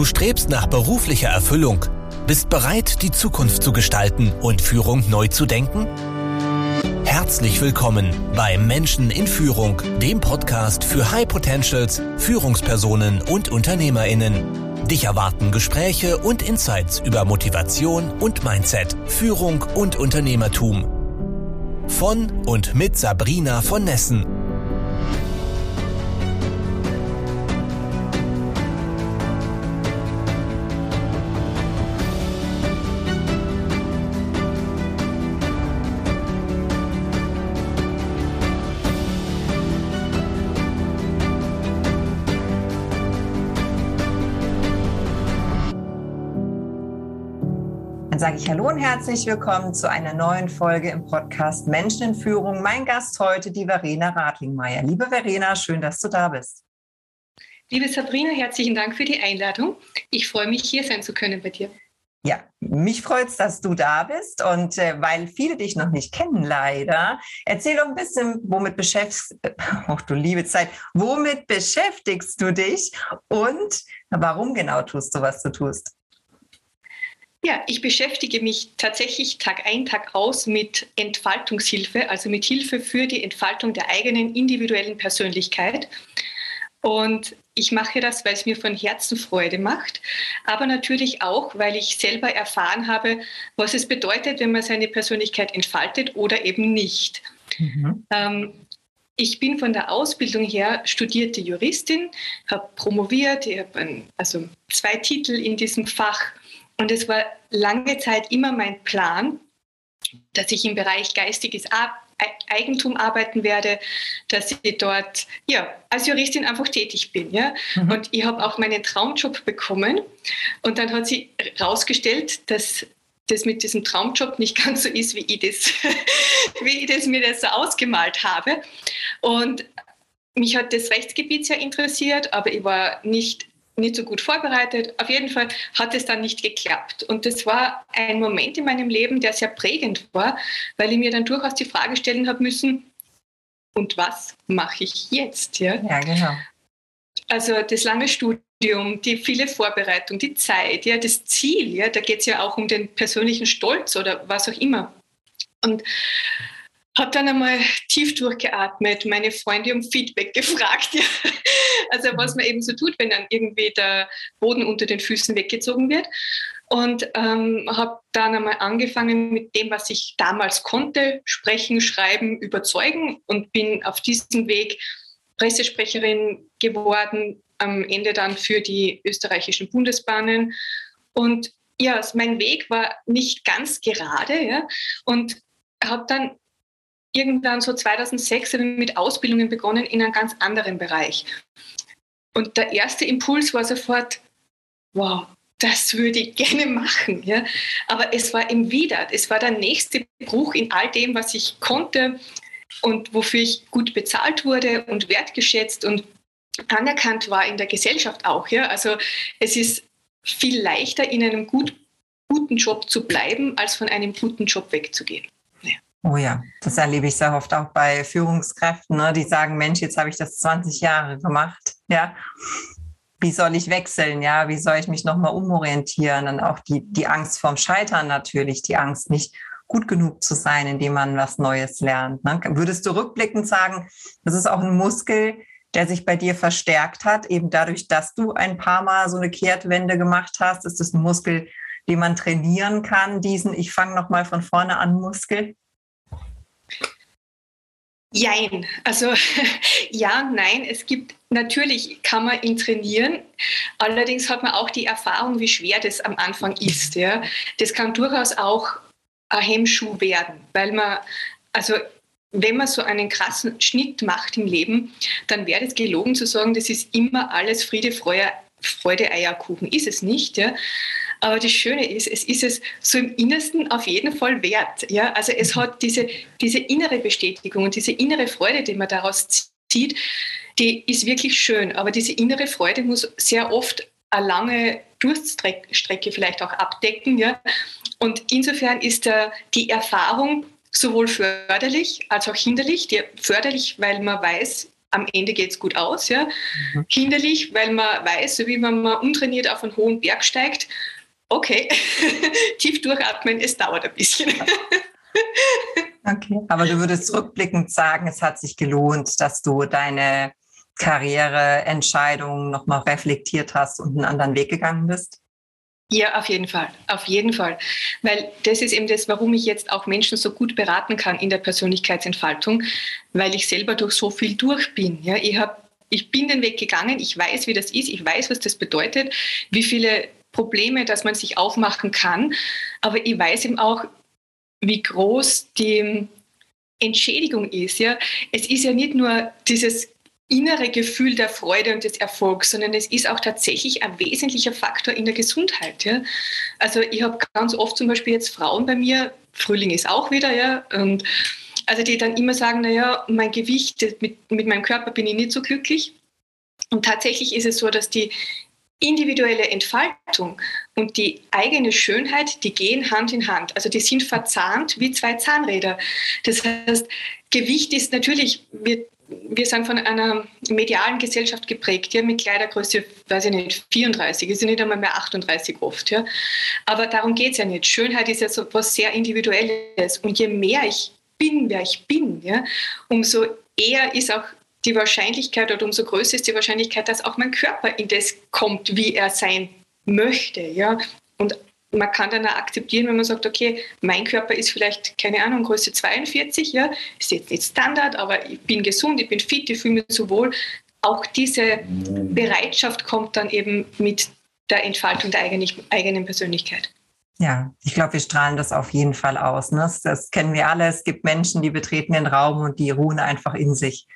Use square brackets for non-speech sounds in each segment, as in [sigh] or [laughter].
Du strebst nach beruflicher Erfüllung, bist bereit, die Zukunft zu gestalten und Führung neu zu denken? Herzlich willkommen bei Menschen in Führung, dem Podcast für High Potentials, Führungspersonen und Unternehmerinnen. Dich erwarten Gespräche und Insights über Motivation und Mindset, Führung und Unternehmertum. Von und mit Sabrina von Nessen ich Hallo und herzlich willkommen zu einer neuen Folge im Podcast Menschen in Führung. Mein Gast heute, die Verena Radlingmeier. Liebe Verena, schön, dass du da bist. Liebe Sabrina, herzlichen Dank für die Einladung. Ich freue mich, hier sein zu können bei dir. Ja, mich freut es, dass du da bist und äh, weil viele dich noch nicht kennen, leider, erzähl doch ein bisschen, womit beschäftigst, oh du liebe Zeit, womit beschäftigst du dich und warum genau tust du, was du tust? Ja, ich beschäftige mich tatsächlich Tag ein, Tag aus mit Entfaltungshilfe, also mit Hilfe für die Entfaltung der eigenen individuellen Persönlichkeit. Und ich mache das, weil es mir von Herzen Freude macht, aber natürlich auch, weil ich selber erfahren habe, was es bedeutet, wenn man seine Persönlichkeit entfaltet oder eben nicht. Mhm. Ähm, ich bin von der Ausbildung her studierte Juristin, habe promoviert, ich habe also zwei Titel in diesem Fach und es war lange Zeit immer mein Plan, dass ich im Bereich geistiges Eigentum arbeiten werde, dass ich dort ja, als Juristin einfach tätig bin. Ja? Mhm. Und ich habe auch meinen Traumjob bekommen. Und dann hat sie herausgestellt, dass das mit diesem Traumjob nicht [laughs] ganz so ist, wie ich das, [laughs] wie ich das mir das so ausgemalt habe. Und mich hat das Rechtsgebiet sehr interessiert, aber ich war nicht nicht so gut vorbereitet. Auf jeden Fall hat es dann nicht geklappt. Und das war ein Moment in meinem Leben, der sehr prägend war, weil ich mir dann durchaus die Frage stellen habe müssen, und was mache ich jetzt? Ja, ja genau. Also das lange Studium, die viele Vorbereitung, die Zeit, ja, das Ziel, ja, da geht es ja auch um den persönlichen Stolz oder was auch immer. Und habe dann einmal tief durchgeatmet, meine Freunde um Feedback [laughs] gefragt, ja. also was man eben so tut, wenn dann irgendwie der Boden unter den Füßen weggezogen wird. Und ähm, habe dann einmal angefangen mit dem, was ich damals konnte, sprechen, schreiben, überzeugen und bin auf diesem Weg Pressesprecherin geworden, am Ende dann für die österreichischen Bundesbahnen. Und ja, mein Weg war nicht ganz gerade ja, und habe dann irgendwann so 2006 mit Ausbildungen begonnen in einem ganz anderen Bereich. Und der erste Impuls war sofort, wow, das würde ich gerne machen. Ja? Aber es war im Wider, es war der nächste Bruch in all dem, was ich konnte und wofür ich gut bezahlt wurde und wertgeschätzt und anerkannt war in der Gesellschaft auch. Ja? Also es ist viel leichter, in einem gut, guten Job zu bleiben, als von einem guten Job wegzugehen. Oh ja, das erlebe ich sehr oft auch bei Führungskräften, ne, die sagen, Mensch, jetzt habe ich das 20 Jahre gemacht, ja. Wie soll ich wechseln, ja? Wie soll ich mich nochmal umorientieren? Und auch die, die Angst vorm Scheitern natürlich, die Angst, nicht gut genug zu sein, indem man was Neues lernt. Ne? Würdest du rückblickend sagen, das ist auch ein Muskel, der sich bei dir verstärkt hat, eben dadurch, dass du ein paar Mal so eine Kehrtwende gemacht hast? Ist das ein Muskel, den man trainieren kann, diesen Ich fange nochmal von vorne an Muskel? Jein. Also [laughs] ja, nein. Es gibt natürlich kann man ihn trainieren. Allerdings hat man auch die Erfahrung, wie schwer das am Anfang ist. Ja. Das kann durchaus auch ein Hemmschuh werden, weil man also wenn man so einen krassen Schnitt macht im Leben, dann wäre es gelogen zu sagen, das ist immer alles Friede, Freude, Freude Eierkuchen. Ist es nicht. Ja? Aber das Schöne ist, es ist es so im Innersten auf jeden Fall wert. Ja? Also es hat diese, diese innere Bestätigung und diese innere Freude, die man daraus zieht, die ist wirklich schön. Aber diese innere Freude muss sehr oft eine lange Durststrecke vielleicht auch abdecken. Ja? Und insofern ist der, die Erfahrung sowohl förderlich als auch hinderlich. Die, förderlich, weil man weiß, am Ende geht es gut aus. Ja. Mhm. Hinderlich, weil man weiß, so wie wenn man untrainiert auf einen hohen Berg steigt, okay, [laughs] tief durchatmen, es dauert ein bisschen. [laughs] okay, aber du würdest zurückblickend sagen, es hat sich gelohnt, dass du deine Karriereentscheidung nochmal reflektiert hast und einen anderen Weg gegangen bist? Ja, auf jeden Fall, auf jeden Fall. Weil das ist eben das, warum ich jetzt auch Menschen so gut beraten kann in der Persönlichkeitsentfaltung, weil ich selber durch so viel durch bin. Ja, ich habe ich bin den Weg gegangen, ich weiß, wie das ist, ich weiß, was das bedeutet, wie viele Probleme, dass man sich aufmachen kann, aber ich weiß eben auch, wie groß die Entschädigung ist. Ja? Es ist ja nicht nur dieses innere Gefühl der Freude und des Erfolgs, sondern es ist auch tatsächlich ein wesentlicher Faktor in der Gesundheit. Ja? Also ich habe ganz oft zum Beispiel jetzt Frauen bei mir, Frühling ist auch wieder, ja, und also die dann immer sagen, naja, mein Gewicht, mit, mit meinem Körper bin ich nicht so glücklich. Und tatsächlich ist es so, dass die individuelle Entfaltung und die eigene Schönheit, die gehen Hand in Hand. Also die sind verzahnt wie zwei Zahnräder. Das heißt, Gewicht ist natürlich, wir wir sind von einer medialen Gesellschaft geprägt, ja, mit Kleidergröße, weiß ich nicht, 34, ist ja nicht einmal mehr 38 oft. Ja. Aber darum geht es ja nicht. Schönheit ist ja so was sehr Individuelles. Und je mehr ich bin, wer ich bin, ja, umso eher ist auch die Wahrscheinlichkeit oder umso größer ist die Wahrscheinlichkeit, dass auch mein Körper in das kommt, wie er sein möchte. Ja. Und man kann dann auch akzeptieren, wenn man sagt, okay, mein Körper ist vielleicht, keine Ahnung, Größe 42, ja, ist jetzt nicht Standard, aber ich bin gesund, ich bin fit, ich fühle mich so wohl. Auch diese Bereitschaft kommt dann eben mit der Entfaltung der eigenen Persönlichkeit. Ja, ich glaube, wir strahlen das auf jeden Fall aus. Ne? Das, das, kennen wir alle. Es gibt Menschen, die betreten den Raum und die ruhen einfach in sich.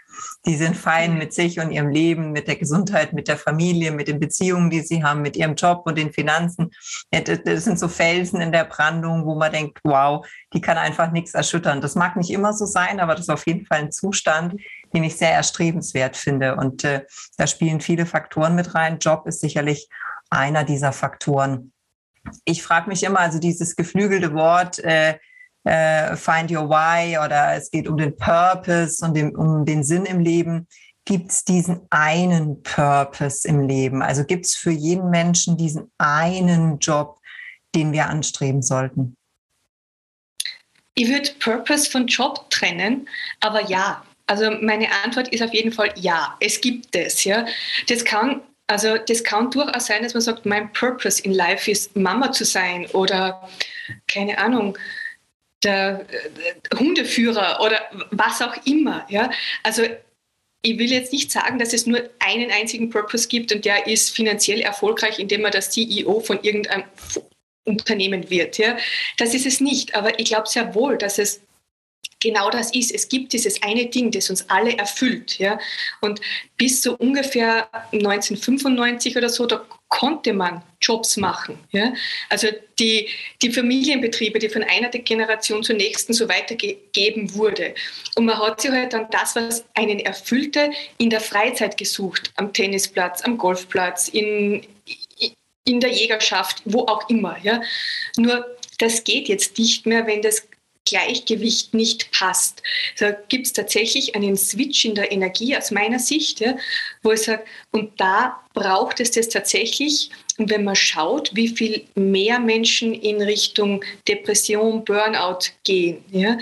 Die sind fein mit sich und ihrem Leben, mit der Gesundheit, mit der Familie, mit den Beziehungen, die sie haben, mit ihrem Job und den Finanzen. Das sind so Felsen in der Brandung, wo man denkt, wow, die kann einfach nichts erschüttern. Das mag nicht immer so sein, aber das ist auf jeden Fall ein Zustand, den ich sehr erstrebenswert finde. Und äh, da spielen viele Faktoren mit rein. Job ist sicherlich einer dieser Faktoren ich frage mich immer, also dieses geflügelte Wort, äh, äh, find your why oder es geht um den Purpose und den, um den Sinn im Leben. Gibt es diesen einen Purpose im Leben? Also gibt es für jeden Menschen diesen einen Job, den wir anstreben sollten? Ich würde Purpose von Job trennen, aber ja. Also meine Antwort ist auf jeden Fall ja. Es gibt es. Ja, das kann also das kann durchaus sein, dass man sagt, mein Purpose in Life ist, Mama zu sein oder keine Ahnung, der, der Hundeführer oder was auch immer. Ja? Also ich will jetzt nicht sagen, dass es nur einen einzigen Purpose gibt und der ist finanziell erfolgreich, indem er das CEO von irgendeinem Unternehmen wird. Ja? Das ist es nicht. Aber ich glaube sehr wohl, dass es genau das ist. Es gibt dieses eine Ding, das uns alle erfüllt. Ja? Und bis so ungefähr 1995 oder so, da konnte man Jobs machen. Ja? Also die, die Familienbetriebe, die von einer Generation zur nächsten so weitergegeben wurde. Und man hat sich halt dann das, was einen erfüllte, in der Freizeit gesucht, am Tennisplatz, am Golfplatz, in, in der Jägerschaft, wo auch immer. Ja? Nur das geht jetzt nicht mehr, wenn das Gleichgewicht nicht passt. Da gibt es tatsächlich einen Switch in der Energie aus meiner Sicht, ja, wo ich sage, und da braucht es das tatsächlich. Und wenn man schaut, wie viel mehr Menschen in Richtung Depression, Burnout gehen, ja,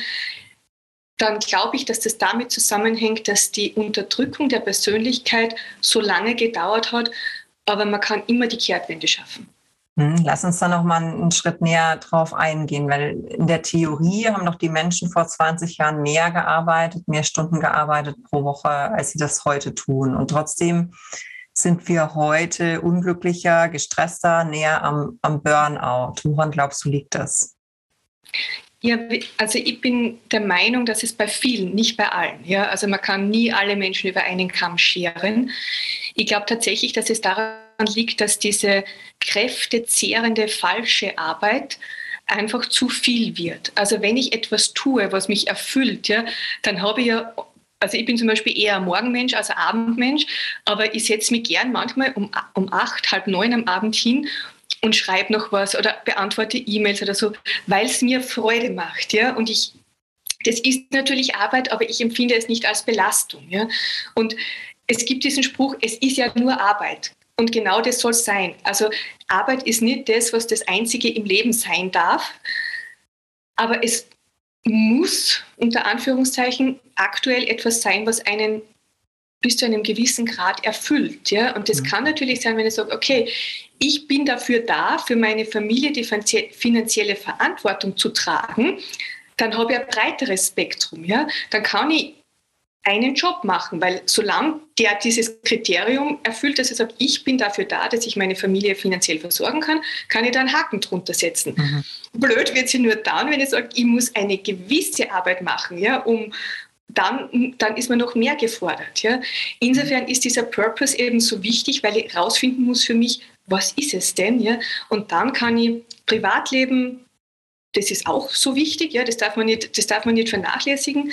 dann glaube ich, dass das damit zusammenhängt, dass die Unterdrückung der Persönlichkeit so lange gedauert hat, aber man kann immer die Kehrtwende schaffen. Hm, lass uns da noch mal einen Schritt näher drauf eingehen, weil in der Theorie haben doch die Menschen vor 20 Jahren mehr gearbeitet, mehr Stunden gearbeitet pro Woche, als sie das heute tun. Und trotzdem sind wir heute unglücklicher, gestresster, näher am, am Burnout. Woran glaubst du, liegt das? Ja, also ich bin der Meinung, dass es bei vielen, nicht bei allen. Ja, also man kann nie alle Menschen über einen Kamm scheren. Ich glaube tatsächlich, dass es daran liegt, dass diese kräftezehrende falsche Arbeit einfach zu viel wird. Also wenn ich etwas tue, was mich erfüllt, ja, dann habe ich ja also ich bin zum Beispiel eher Morgenmensch als Abendmensch, aber ich setze mich gern manchmal um, um acht, halb neun am Abend hin und schreibe noch was oder beantworte E-Mails oder so, weil es mir Freude macht. Ja? Und ich Das ist natürlich Arbeit, aber ich empfinde es nicht als Belastung. Ja? Und es gibt diesen Spruch, es ist ja nur Arbeit. Und genau das soll es sein. Also Arbeit ist nicht das, was das Einzige im Leben sein darf, aber es muss unter Anführungszeichen aktuell etwas sein, was einen bis zu einem gewissen Grad erfüllt. Ja? Und das mhm. kann natürlich sein, wenn ich sage, okay, ich bin dafür da, für meine Familie die finanzielle Verantwortung zu tragen, dann habe ich ein breiteres Spektrum. Ja? Dann kann ich einen Job machen, weil solange der dieses Kriterium erfüllt, dass er sagt, ich bin dafür da, dass ich meine Familie finanziell versorgen kann, kann ich da einen Haken drunter setzen. Mhm. Blöd wird sie nur dann, wenn ich sage, ich muss eine gewisse Arbeit machen, ja, um dann, dann ist man noch mehr gefordert. Ja. Insofern ist dieser Purpose eben so wichtig, weil ich herausfinden muss für mich, was ist es denn? Ja? Und dann kann ich Privatleben, das ist auch so wichtig, ja, das darf man nicht, das darf man nicht vernachlässigen.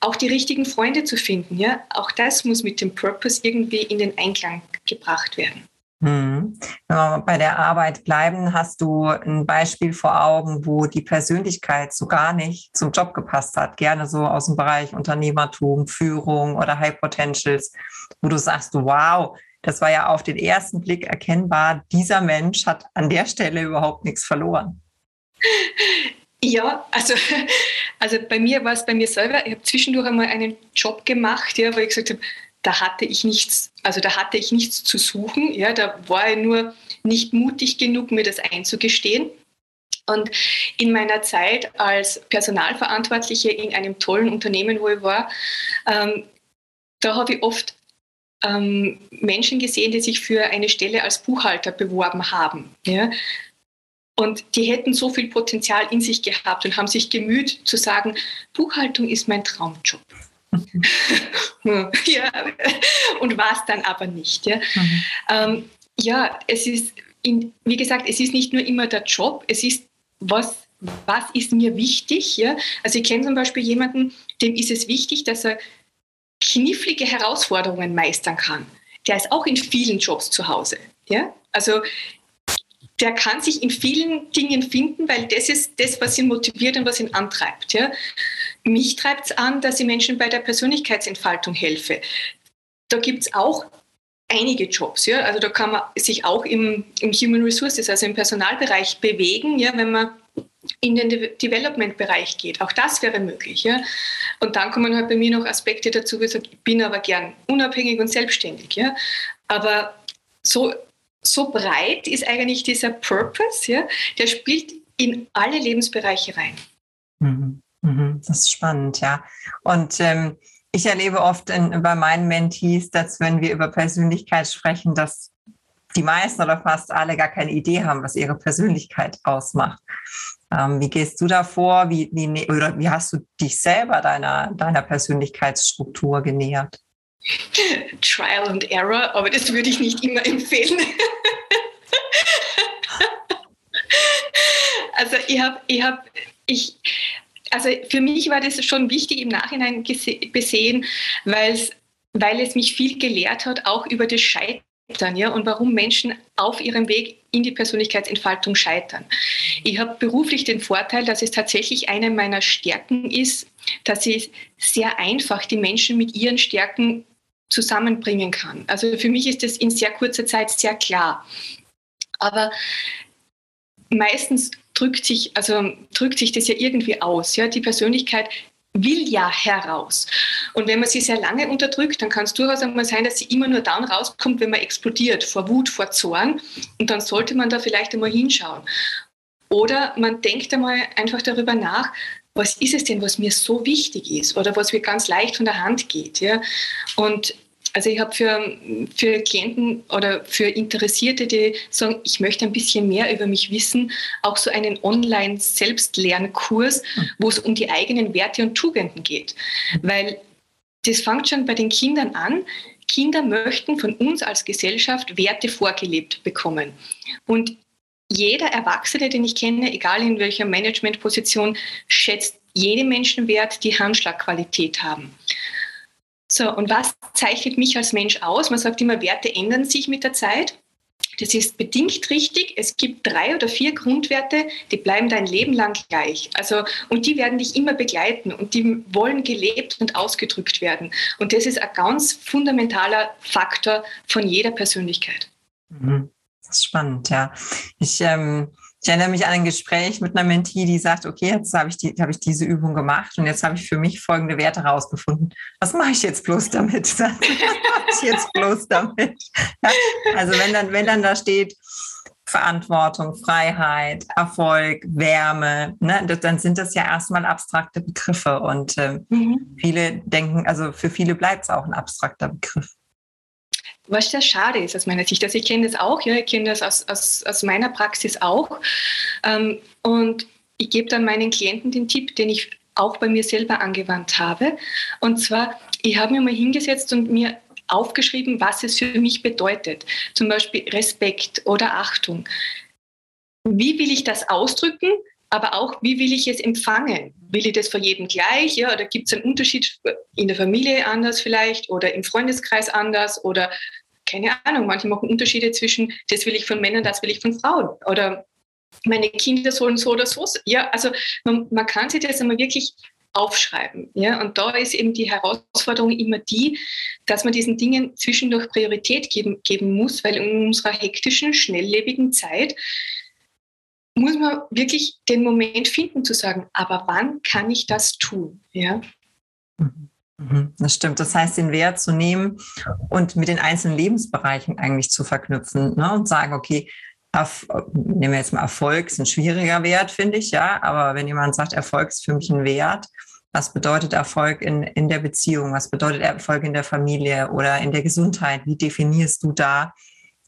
Auch die richtigen Freunde zu finden, ja, auch das muss mit dem Purpose irgendwie in den Einklang gebracht werden. Hm. Bei der Arbeit bleiben, hast du ein Beispiel vor Augen, wo die Persönlichkeit so gar nicht zum Job gepasst hat. Gerne so aus dem Bereich Unternehmertum, Führung oder High Potentials, wo du sagst, wow, das war ja auf den ersten Blick erkennbar, dieser Mensch hat an der Stelle überhaupt nichts verloren. [laughs] Ja, also, [laughs] also bei mir war es bei mir selber, ich habe zwischendurch einmal einen Job gemacht, ja, wo ich gesagt habe, da hatte ich nichts, also da hatte ich nichts zu suchen, ja, da war ich nur nicht mutig genug, mir das einzugestehen. Und in meiner Zeit als Personalverantwortliche in einem tollen Unternehmen, wo ich war, ähm, da habe ich oft ähm, Menschen gesehen, die sich für eine Stelle als Buchhalter beworben haben. Ja? Und die hätten so viel Potenzial in sich gehabt und haben sich gemüht zu sagen, Buchhaltung ist mein Traumjob. [laughs] ja, und war es dann aber nicht. Ja, mhm. ähm, ja es ist, in, wie gesagt, es ist nicht nur immer der Job, es ist, was, was ist mir wichtig. Ja? Also ich kenne zum Beispiel jemanden, dem ist es wichtig, dass er knifflige Herausforderungen meistern kann. Der ist auch in vielen Jobs zu Hause. Ja? Also der kann sich in vielen Dingen finden, weil das ist das, was ihn motiviert und was ihn antreibt. Ja? Mich treibt es an, dass ich Menschen bei der Persönlichkeitsentfaltung helfe. Da gibt es auch einige Jobs. Ja? Also da kann man sich auch im, im Human Resources, also im Personalbereich bewegen, ja? wenn man in den De Development-Bereich geht. Auch das wäre möglich. Ja? Und dann kommen halt bei mir noch Aspekte dazu, wie sage, ich bin aber gern unabhängig und selbstständig. Ja? Aber so, so breit ist eigentlich dieser Purpose, ja? der spielt in alle Lebensbereiche rein. Mhm. Mhm. Das ist spannend, ja. Und ähm, ich erlebe oft in, bei meinen Mentees, dass wenn wir über Persönlichkeit sprechen, dass die meisten oder fast alle gar keine Idee haben, was ihre Persönlichkeit ausmacht. Ähm, wie gehst du da vor? Wie, wie, ne, oder wie hast du dich selber deiner, deiner Persönlichkeitsstruktur genähert? Trial and Error, aber das würde ich nicht immer empfehlen. [laughs] also ich habe, ich habe, ich, also für mich war das schon wichtig im Nachhinein besehen, weil es, weil es mich viel gelehrt hat, auch über das Scheitern ja, und warum Menschen auf ihrem Weg in die Persönlichkeitsentfaltung scheitern. Ich habe beruflich den Vorteil, dass es tatsächlich eine meiner Stärken ist, dass ich sehr einfach die Menschen mit ihren Stärken zusammenbringen kann. Also für mich ist das in sehr kurzer Zeit sehr klar. Aber meistens drückt sich, also drückt sich das ja irgendwie aus. Ja? Die Persönlichkeit will ja heraus. Und wenn man sie sehr lange unterdrückt, dann kann es durchaus einmal sein, dass sie immer nur dann rauskommt, wenn man explodiert, vor Wut, vor Zorn. Und dann sollte man da vielleicht einmal hinschauen. Oder man denkt einmal einfach darüber nach, was ist es denn, was mir so wichtig ist oder was mir ganz leicht von der Hand geht. Ja? Und also ich habe für, für Klienten oder für Interessierte, die sagen, ich möchte ein bisschen mehr über mich wissen, auch so einen Online-Selbstlernkurs, mhm. wo es um die eigenen Werte und Tugenden geht. Weil das fängt schon bei den Kindern an. Kinder möchten von uns als Gesellschaft Werte vorgelebt bekommen. Und jeder Erwachsene, den ich kenne, egal in welcher Managementposition, schätzt jede Menschenwert, die Handschlagqualität haben. So, und was zeichnet mich als Mensch aus? Man sagt immer, Werte ändern sich mit der Zeit. das ist bedingt richtig. Es gibt drei oder vier Grundwerte, die bleiben dein Leben lang gleich. Also, und die werden dich immer begleiten und die wollen gelebt und ausgedrückt werden. Und das ist ein ganz fundamentaler Faktor von jeder Persönlichkeit. Mhm. Das ist spannend, ja. Ich, ähm, ich erinnere mich an ein Gespräch mit einer Mentee, die sagt, okay, jetzt habe ich, die, habe ich diese Übung gemacht und jetzt habe ich für mich folgende Werte rausgefunden. Was mache ich jetzt bloß damit? [laughs] Was mache ich jetzt bloß damit? Ja, also wenn dann, wenn dann da steht, Verantwortung, Freiheit, Erfolg, Wärme, ne, dann sind das ja erstmal abstrakte Begriffe. Und äh, mhm. viele denken, also für viele bleibt es auch ein abstrakter Begriff was sehr schade ist aus meiner Sicht. Also ich kenne das auch, ja, ich kenne das aus, aus, aus meiner Praxis auch. Ähm, und ich gebe dann meinen Klienten den Tipp, den ich auch bei mir selber angewandt habe. Und zwar, ich habe mir mal hingesetzt und mir aufgeschrieben, was es für mich bedeutet. Zum Beispiel Respekt oder Achtung. Wie will ich das ausdrücken? Aber auch, wie will ich es empfangen? Will ich das für jeden gleich? Ja, oder gibt es einen Unterschied in der Familie anders vielleicht oder im Freundeskreis anders oder keine Ahnung, manche machen Unterschiede zwischen, das will ich von Männern, das will ich von Frauen oder meine Kinder sollen so oder so. Ja, also man, man kann sich das einmal wirklich aufschreiben. Ja? Und da ist eben die Herausforderung immer die, dass man diesen Dingen zwischendurch Priorität geben, geben muss, weil in unserer hektischen, schnelllebigen Zeit muss man wirklich den Moment finden zu sagen, aber wann kann ich das tun? Ja. Mhm. Das stimmt. Das heißt, den Wert zu nehmen und mit den einzelnen Lebensbereichen eigentlich zu verknüpfen ne? und sagen, okay, nehmen wir jetzt mal Erfolg, ist ein schwieriger Wert, finde ich, ja. Aber wenn jemand sagt, Erfolg ist für mich ein Wert, was bedeutet Erfolg in, in der Beziehung? Was bedeutet Erfolg in der Familie oder in der Gesundheit? Wie definierst du da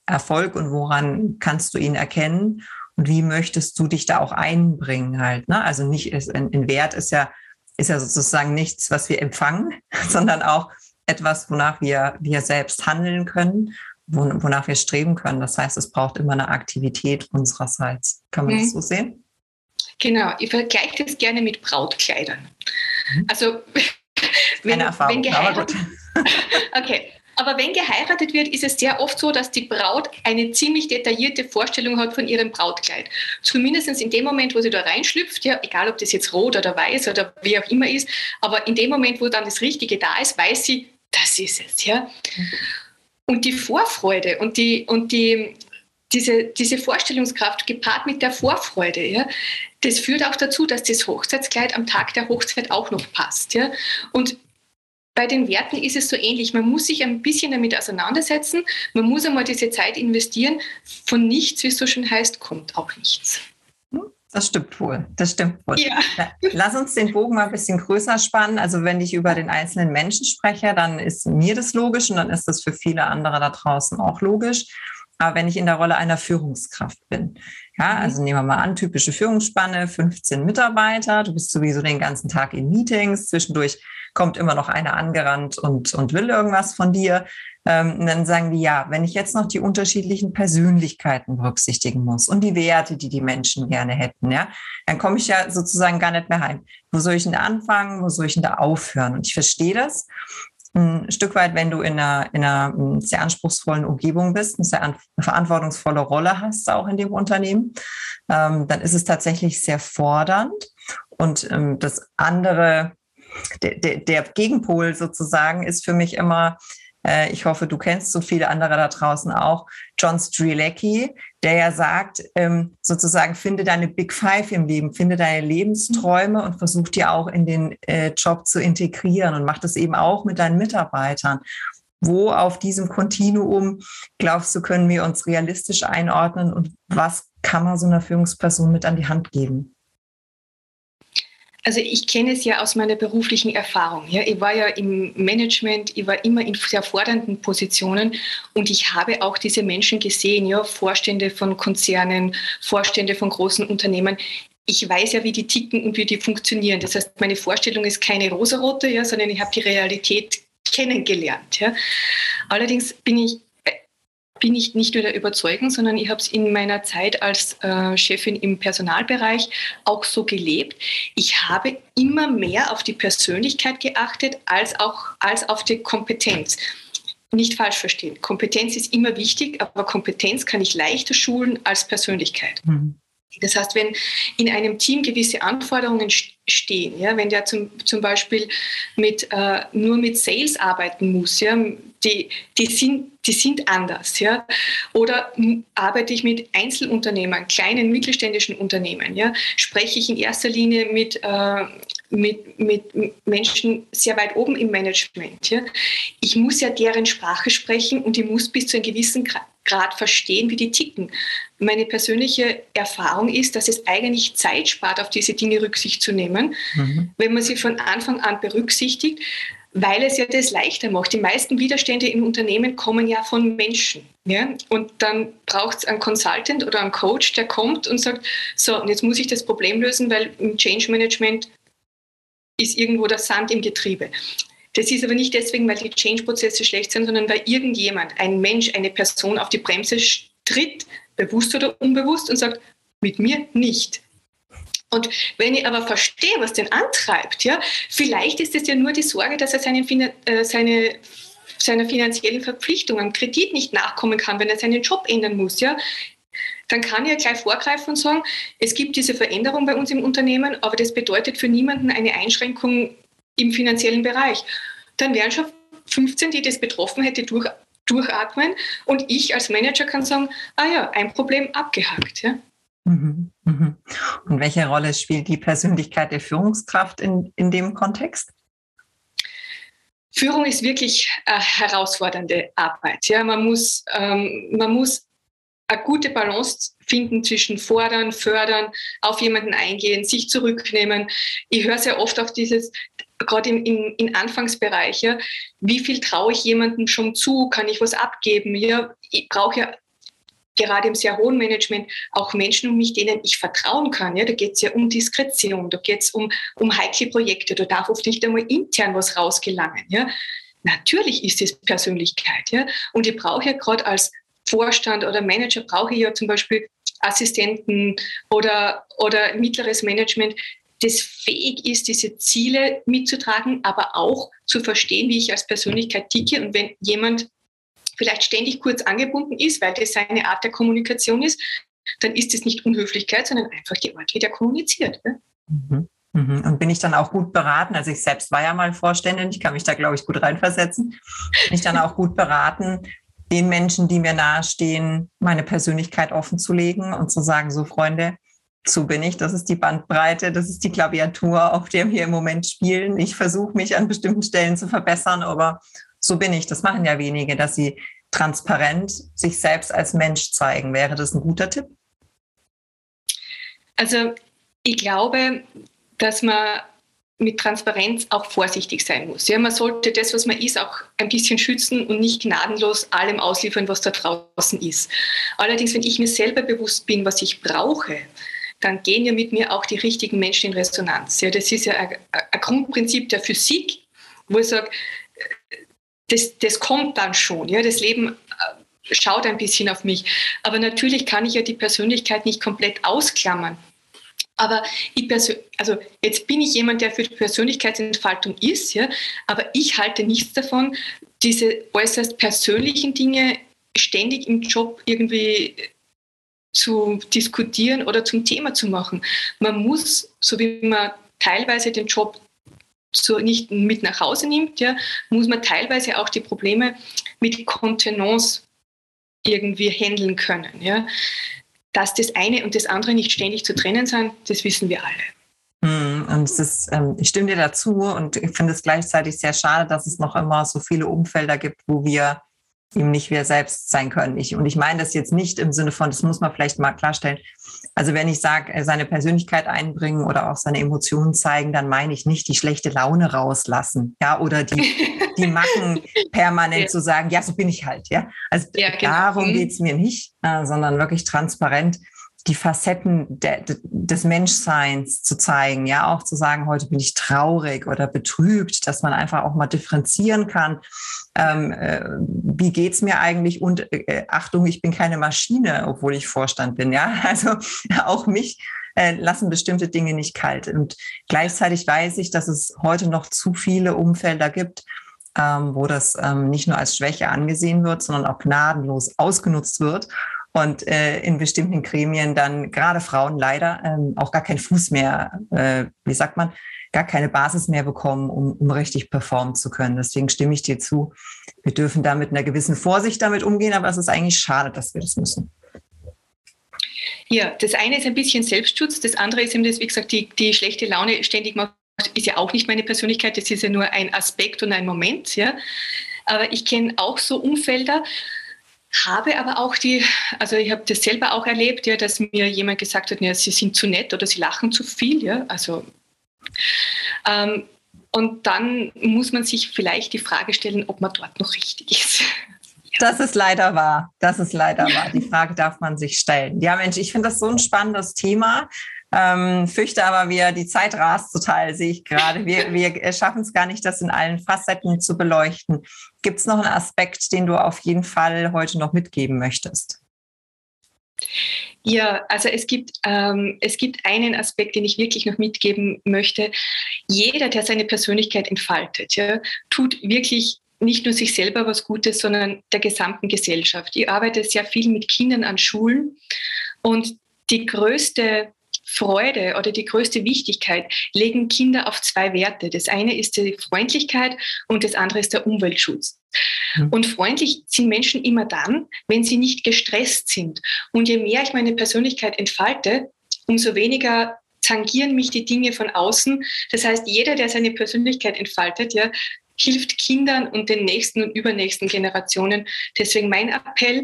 Erfolg und woran kannst du ihn erkennen? Und wie möchtest du dich da auch einbringen halt. Ne? Also nicht ist, ein, ein Wert ist ja, ist ja sozusagen nichts, was wir empfangen, [laughs] sondern auch etwas, wonach wir, wir selbst handeln können, wonach wir streben können. Das heißt, es braucht immer eine Aktivität unsererseits. Kann man mhm. das so sehen? Genau, ich vergleiche das gerne mit Brautkleidern. Mhm. Also [laughs] wenn, Keine Erfahrung, wenn geheiratet, [laughs] okay, aber wenn geheiratet wird, ist es sehr oft so, dass die Braut eine ziemlich detaillierte Vorstellung hat von ihrem Brautkleid. Zumindest in dem Moment, wo sie da reinschlüpft, ja, egal ob das jetzt rot oder weiß oder wie auch immer ist, aber in dem Moment, wo dann das Richtige da ist, weiß sie, das ist es. Ja? Und die Vorfreude und, die, und die, diese, diese Vorstellungskraft gepaart mit der Vorfreude, ja, das führt auch dazu, dass das Hochzeitskleid am Tag der Hochzeit auch noch passt. Ja? Und bei den Werten ist es so ähnlich. Man muss sich ein bisschen damit auseinandersetzen. Man muss einmal diese Zeit investieren. Von nichts, wie es so schön heißt, kommt auch nichts. Hm, das stimmt wohl. Das stimmt wohl. Ja. Lass uns den Bogen mal ein bisschen größer spannen. Also wenn ich über den einzelnen Menschen spreche, dann ist mir das logisch und dann ist das für viele andere da draußen auch logisch. Aber wenn ich in der Rolle einer Führungskraft bin, ja, mhm. also nehmen wir mal an, typische Führungsspanne, 15 Mitarbeiter, du bist sowieso den ganzen Tag in Meetings, zwischendurch kommt immer noch einer angerannt und, und will irgendwas von dir. Ähm, und dann sagen die, ja, wenn ich jetzt noch die unterschiedlichen Persönlichkeiten berücksichtigen muss und die Werte, die die Menschen gerne hätten, ja, dann komme ich ja sozusagen gar nicht mehr heim. Wo soll ich denn anfangen? Wo soll ich denn da aufhören? Und ich verstehe das ein Stück weit, wenn du in einer, in einer sehr anspruchsvollen Umgebung bist, eine sehr verantwortungsvolle Rolle hast, auch in dem Unternehmen, ähm, dann ist es tatsächlich sehr fordernd. Und ähm, das andere der, der, der Gegenpol sozusagen ist für mich immer, äh, ich hoffe, du kennst so viele andere da draußen auch, John Strilecki, der ja sagt, ähm, sozusagen, finde deine Big Five im Leben, finde deine Lebensträume und versuch die auch in den äh, Job zu integrieren und mach das eben auch mit deinen Mitarbeitern. Wo auf diesem Kontinuum, glaubst du, können wir uns realistisch einordnen und was kann man so einer Führungsperson mit an die Hand geben? Also ich kenne es ja aus meiner beruflichen Erfahrung. Ja. Ich war ja im Management, ich war immer in sehr fordernden Positionen und ich habe auch diese Menschen gesehen, ja, Vorstände von Konzernen, Vorstände von großen Unternehmen. Ich weiß ja, wie die ticken und wie die funktionieren. Das heißt, meine Vorstellung ist keine rosarote, ja, sondern ich habe die Realität kennengelernt. Ja. Allerdings bin ich bin ich nicht nur der Überzeugung, sondern ich habe es in meiner Zeit als äh, Chefin im Personalbereich auch so gelebt. Ich habe immer mehr auf die Persönlichkeit geachtet als auch als auf die Kompetenz. nicht falsch verstehen. Kompetenz ist immer wichtig, aber Kompetenz kann ich leichter schulen als Persönlichkeit. Mhm. Das heißt, wenn in einem Team gewisse Anforderungen stehen, ja, wenn der zum, zum Beispiel mit, äh, nur mit Sales arbeiten muss, ja, die, die, sind, die sind anders. Ja, oder arbeite ich mit Einzelunternehmern, kleinen mittelständischen Unternehmen, ja, spreche ich in erster Linie mit, äh, mit, mit Menschen sehr weit oben im Management. Ja. Ich muss ja deren Sprache sprechen und ich muss bis zu einem gewissen Grad verstehen, wie die ticken. Meine persönliche Erfahrung ist, dass es eigentlich Zeit spart, auf diese Dinge Rücksicht zu nehmen, mhm. wenn man sie von Anfang an berücksichtigt, weil es ja das leichter macht. Die meisten Widerstände in Unternehmen kommen ja von Menschen. Ja? Und dann braucht es einen Consultant oder einen Coach, der kommt und sagt, so, und jetzt muss ich das Problem lösen, weil im Change Management ist irgendwo der Sand im Getriebe. Das ist aber nicht deswegen, weil die Change-Prozesse schlecht sind, sondern weil irgendjemand, ein Mensch, eine Person auf die Bremse tritt, bewusst oder unbewusst, und sagt, mit mir nicht. Und wenn ich aber verstehe, was den antreibt, ja, vielleicht ist es ja nur die Sorge, dass er seinen, äh, seine, seiner finanziellen Verpflichtungen, Kredit nicht nachkommen kann, wenn er seinen Job ändern muss. Ja dann kann ich ja gleich vorgreifen und sagen, es gibt diese Veränderung bei uns im Unternehmen, aber das bedeutet für niemanden eine Einschränkung im finanziellen Bereich. Dann wären schon 15, die das betroffen hätte, durch, durchatmen und ich als Manager kann sagen, ah ja, ein Problem abgehakt. Ja. Mhm, mhm. Und welche Rolle spielt die Persönlichkeit der Führungskraft in, in dem Kontext? Führung ist wirklich herausfordernde Arbeit. Ja, man muss, ähm, man muss eine gute Balance finden zwischen fordern, fördern, auf jemanden eingehen, sich zurücknehmen. Ich höre sehr oft auf dieses, gerade im, im, im Anfangsbereich, ja, wie viel traue ich jemandem schon zu, kann ich was abgeben? Ja, ich brauche ja gerade im sehr hohen Management auch Menschen um mich, denen ich vertrauen kann. Ja, da geht es ja um Diskretion, da geht es um, um heikle Projekte, da darf oft nicht einmal intern was rausgelangen. Ja. Natürlich ist es Persönlichkeit. Ja. Und ich brauche ja gerade als Vorstand oder Manager brauche ich ja zum Beispiel Assistenten oder, oder mittleres Management, das fähig ist, diese Ziele mitzutragen, aber auch zu verstehen, wie ich als Persönlichkeit ticke. Und wenn jemand vielleicht ständig kurz angebunden ist, weil das seine Art der Kommunikation ist, dann ist es nicht Unhöflichkeit, sondern einfach die Art, wie der kommuniziert. Ne? Mhm. Und bin ich dann auch gut beraten? Also ich selbst war ja mal Vorständin, ich kann mich da, glaube ich, gut reinversetzen. Bin ich dann auch gut beraten, den Menschen, die mir nahestehen, meine Persönlichkeit offen zu legen und zu sagen, so Freunde, so bin ich, das ist die Bandbreite, das ist die Klaviatur, auf der wir im Moment spielen. Ich versuche mich an bestimmten Stellen zu verbessern, aber so bin ich. Das machen ja wenige, dass sie transparent sich selbst als Mensch zeigen. Wäre das ein guter Tipp? Also ich glaube, dass man mit Transparenz auch vorsichtig sein muss. Ja, man sollte das, was man ist, auch ein bisschen schützen und nicht gnadenlos allem ausliefern, was da draußen ist. Allerdings, wenn ich mir selber bewusst bin, was ich brauche, dann gehen ja mit mir auch die richtigen Menschen in Resonanz. Ja, das ist ja ein, ein Grundprinzip der Physik, wo ich sage, das, das kommt dann schon. Ja, das Leben äh, schaut ein bisschen auf mich. Aber natürlich kann ich ja die Persönlichkeit nicht komplett ausklammern. Aber ich also jetzt bin ich jemand, der für die Persönlichkeitsentfaltung ist, ja, aber ich halte nichts davon, diese äußerst persönlichen Dinge ständig im Job irgendwie zu diskutieren oder zum Thema zu machen. Man muss, so wie man teilweise den Job so nicht mit nach Hause nimmt, ja, muss man teilweise auch die Probleme mit Kontenance irgendwie handeln können. Ja dass das eine und das andere nicht ständig zu trennen sind, das wissen wir alle. Hm, und es ist, ähm, ich stimme dir dazu und ich finde es gleichzeitig sehr schade, dass es noch immer so viele Umfelder gibt, wo wir ihm nicht wir selbst sein können. Ich, und ich meine das jetzt nicht im Sinne von, das muss man vielleicht mal klarstellen. Also wenn ich sage, seine Persönlichkeit einbringen oder auch seine Emotionen zeigen, dann meine ich nicht die schlechte Laune rauslassen, ja, oder die, [laughs] die Macken permanent ja. zu sagen, ja, so bin ich halt, ja. Also ja, genau. darum mhm. geht's mir nicht, äh, sondern wirklich transparent die Facetten de, de, des Menschseins zu zeigen, ja, auch zu sagen, heute bin ich traurig oder betrübt, dass man einfach auch mal differenzieren kann. Ähm, äh, wie geht's mir eigentlich? Und äh, Achtung, ich bin keine Maschine, obwohl ich Vorstand bin, ja. [laughs] Also auch mich äh, lassen bestimmte Dinge nicht kalt. Und gleichzeitig weiß ich, dass es heute noch zu viele Umfelder gibt, ähm, wo das ähm, nicht nur als Schwäche angesehen wird, sondern auch gnadenlos ausgenutzt wird und äh, in bestimmten Gremien dann gerade Frauen leider ähm, auch gar keinen Fuß mehr, äh, wie sagt man, gar keine Basis mehr bekommen, um, um richtig performen zu können. Deswegen stimme ich dir zu. Wir dürfen da mit einer gewissen Vorsicht damit umgehen, aber es ist eigentlich schade, dass wir das müssen. Ja, das eine ist ein bisschen Selbstschutz, das andere ist eben das, wie gesagt, die, die schlechte Laune ständig macht, ist ja auch nicht meine Persönlichkeit, das ist ja nur ein Aspekt und ein Moment, ja. Aber ich kenne auch so Umfelder, habe aber auch die, also ich habe das selber auch erlebt, ja, dass mir jemand gesagt hat, ja, sie sind zu nett oder sie lachen zu viel, ja, also ähm, und dann muss man sich vielleicht die Frage stellen, ob man dort noch richtig ist. [laughs] Das ist leider wahr. Das ist leider wahr. Die Frage darf man sich stellen. Ja, Mensch, ich finde das so ein spannendes Thema. Ähm, fürchte aber, wir, die Zeit rast total, sehe ich gerade. Wir, wir schaffen es gar nicht, das in allen Facetten zu beleuchten. Gibt es noch einen Aspekt, den du auf jeden Fall heute noch mitgeben möchtest? Ja, also es gibt, ähm, es gibt einen Aspekt, den ich wirklich noch mitgeben möchte. Jeder, der seine Persönlichkeit entfaltet, ja, tut wirklich nicht nur sich selber was Gutes, sondern der gesamten Gesellschaft. Ich arbeite sehr viel mit Kindern an Schulen und die größte Freude oder die größte Wichtigkeit legen Kinder auf zwei Werte. Das eine ist die Freundlichkeit und das andere ist der Umweltschutz. Mhm. Und freundlich sind Menschen immer dann, wenn sie nicht gestresst sind. Und je mehr ich meine Persönlichkeit entfalte, umso weniger tangieren mich die Dinge von außen. Das heißt, jeder, der seine Persönlichkeit entfaltet, ja, hilft Kindern und den nächsten und übernächsten Generationen. Deswegen mein Appell,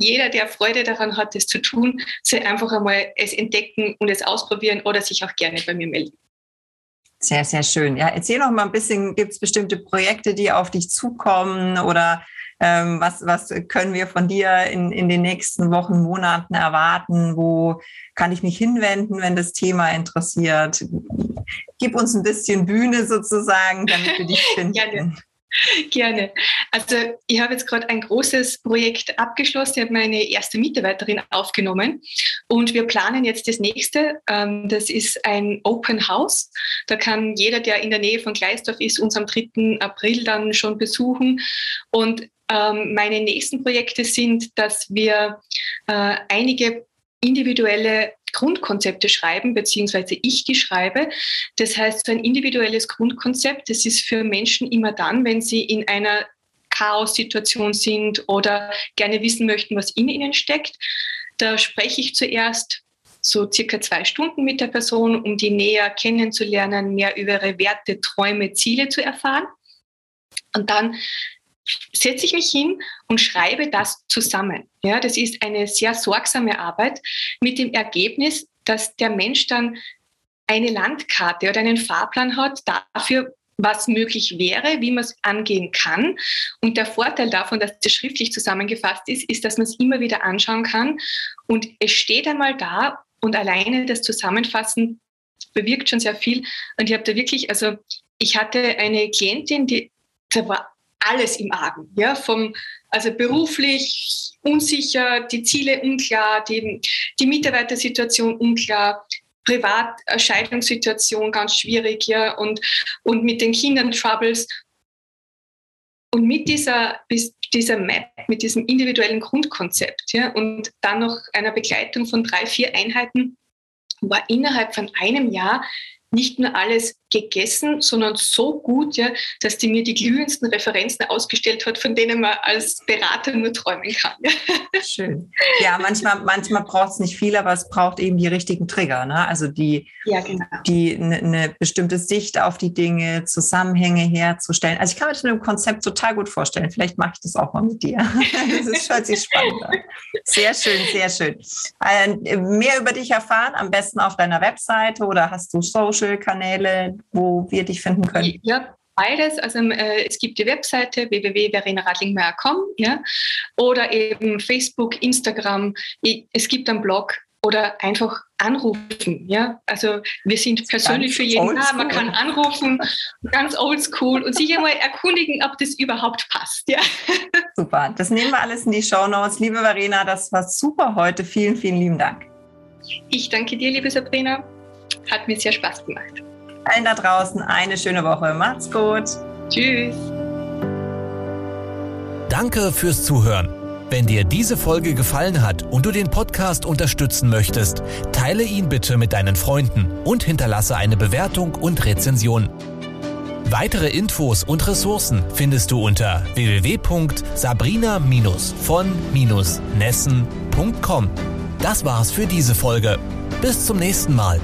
jeder, der Freude daran hat, das zu tun, soll einfach einmal es entdecken und es ausprobieren oder sich auch gerne bei mir melden. Sehr, sehr schön. Ja, erzähl noch mal ein bisschen, gibt es bestimmte Projekte, die auf dich zukommen oder ähm, was, was können wir von dir in, in den nächsten Wochen, Monaten erwarten? Wo kann ich mich hinwenden, wenn das Thema interessiert? Gib uns ein bisschen Bühne sozusagen, damit wir dich [laughs] finden. Gerne. [laughs] Gerne. Also ich habe jetzt gerade ein großes Projekt abgeschlossen. Ich habe meine erste Mitarbeiterin aufgenommen und wir planen jetzt das nächste. Ähm, das ist ein Open House. Da kann jeder, der in der Nähe von Gleisdorf ist, uns am 3. April dann schon besuchen. Und ähm, meine nächsten Projekte sind, dass wir äh, einige individuelle Grundkonzepte schreiben, beziehungsweise ich die schreibe. Das heißt, so ein individuelles Grundkonzept, das ist für Menschen immer dann, wenn sie in einer Chaos-Situation sind oder gerne wissen möchten, was in ihnen steckt. Da spreche ich zuerst so circa zwei Stunden mit der Person, um die näher kennenzulernen, mehr über ihre Werte, Träume, Ziele zu erfahren. Und dann setze ich mich hin und schreibe das zusammen. Ja, das ist eine sehr sorgsame Arbeit mit dem Ergebnis, dass der Mensch dann eine Landkarte oder einen Fahrplan hat dafür, was möglich wäre, wie man es angehen kann. Und der Vorteil davon, dass das schriftlich zusammengefasst ist, ist, dass man es immer wieder anschauen kann. Und es steht einmal da und alleine das Zusammenfassen bewirkt schon sehr viel. Und ich habe da wirklich, also ich hatte eine Klientin, die da war alles im Argen. Ja, vom, also beruflich unsicher, die Ziele unklar, die, die Mitarbeitersituation unklar, Privatscheidungssituation ganz schwierig, ja, und, und mit den Kindern Troubles. Und mit dieser, dieser Map, mit diesem individuellen Grundkonzept, ja, und dann noch einer Begleitung von drei, vier Einheiten, war innerhalb von einem Jahr nicht nur alles gegessen, sondern so gut, ja, dass die mir die glühendsten Referenzen ausgestellt hat, von denen man als Berater nur träumen kann. [laughs] Schön. Ja, manchmal, manchmal braucht es nicht viel, aber es braucht eben die richtigen Trigger. Ne? Also die, ja, genau. die eine ne bestimmte Sicht auf die Dinge, Zusammenhänge herzustellen. Also ich kann mir das mit dem Konzept total gut vorstellen. Vielleicht mache ich das auch mal mit dir. [laughs] Das ist hört sich spannend an. Sehr schön, sehr schön. Äh, mehr über dich erfahren, am besten auf deiner Webseite oder hast du Social-Kanäle, wo wir dich finden können? Ja, beides. Also äh, es gibt die Webseite www.verenaradlingmeier.com ja, oder eben Facebook, Instagram. Es gibt einen Blog oder einfach anrufen. Ja, also wir sind persönlich für jeden da. Man kann anrufen, ganz oldschool und sich einmal erkundigen, ob das überhaupt passt. Ja. [laughs] Super, das nehmen wir alles in die Show Notes. Liebe Verena, das war super heute. Vielen, vielen lieben Dank. Ich danke dir, liebe Sabrina. Hat mir sehr Spaß gemacht. Allen da draußen eine schöne Woche. Macht's gut. Tschüss. Danke fürs Zuhören. Wenn dir diese Folge gefallen hat und du den Podcast unterstützen möchtest, teile ihn bitte mit deinen Freunden und hinterlasse eine Bewertung und Rezension. Weitere Infos und Ressourcen findest du unter www.sabrina-von-nessen.com. Das war's für diese Folge. Bis zum nächsten Mal.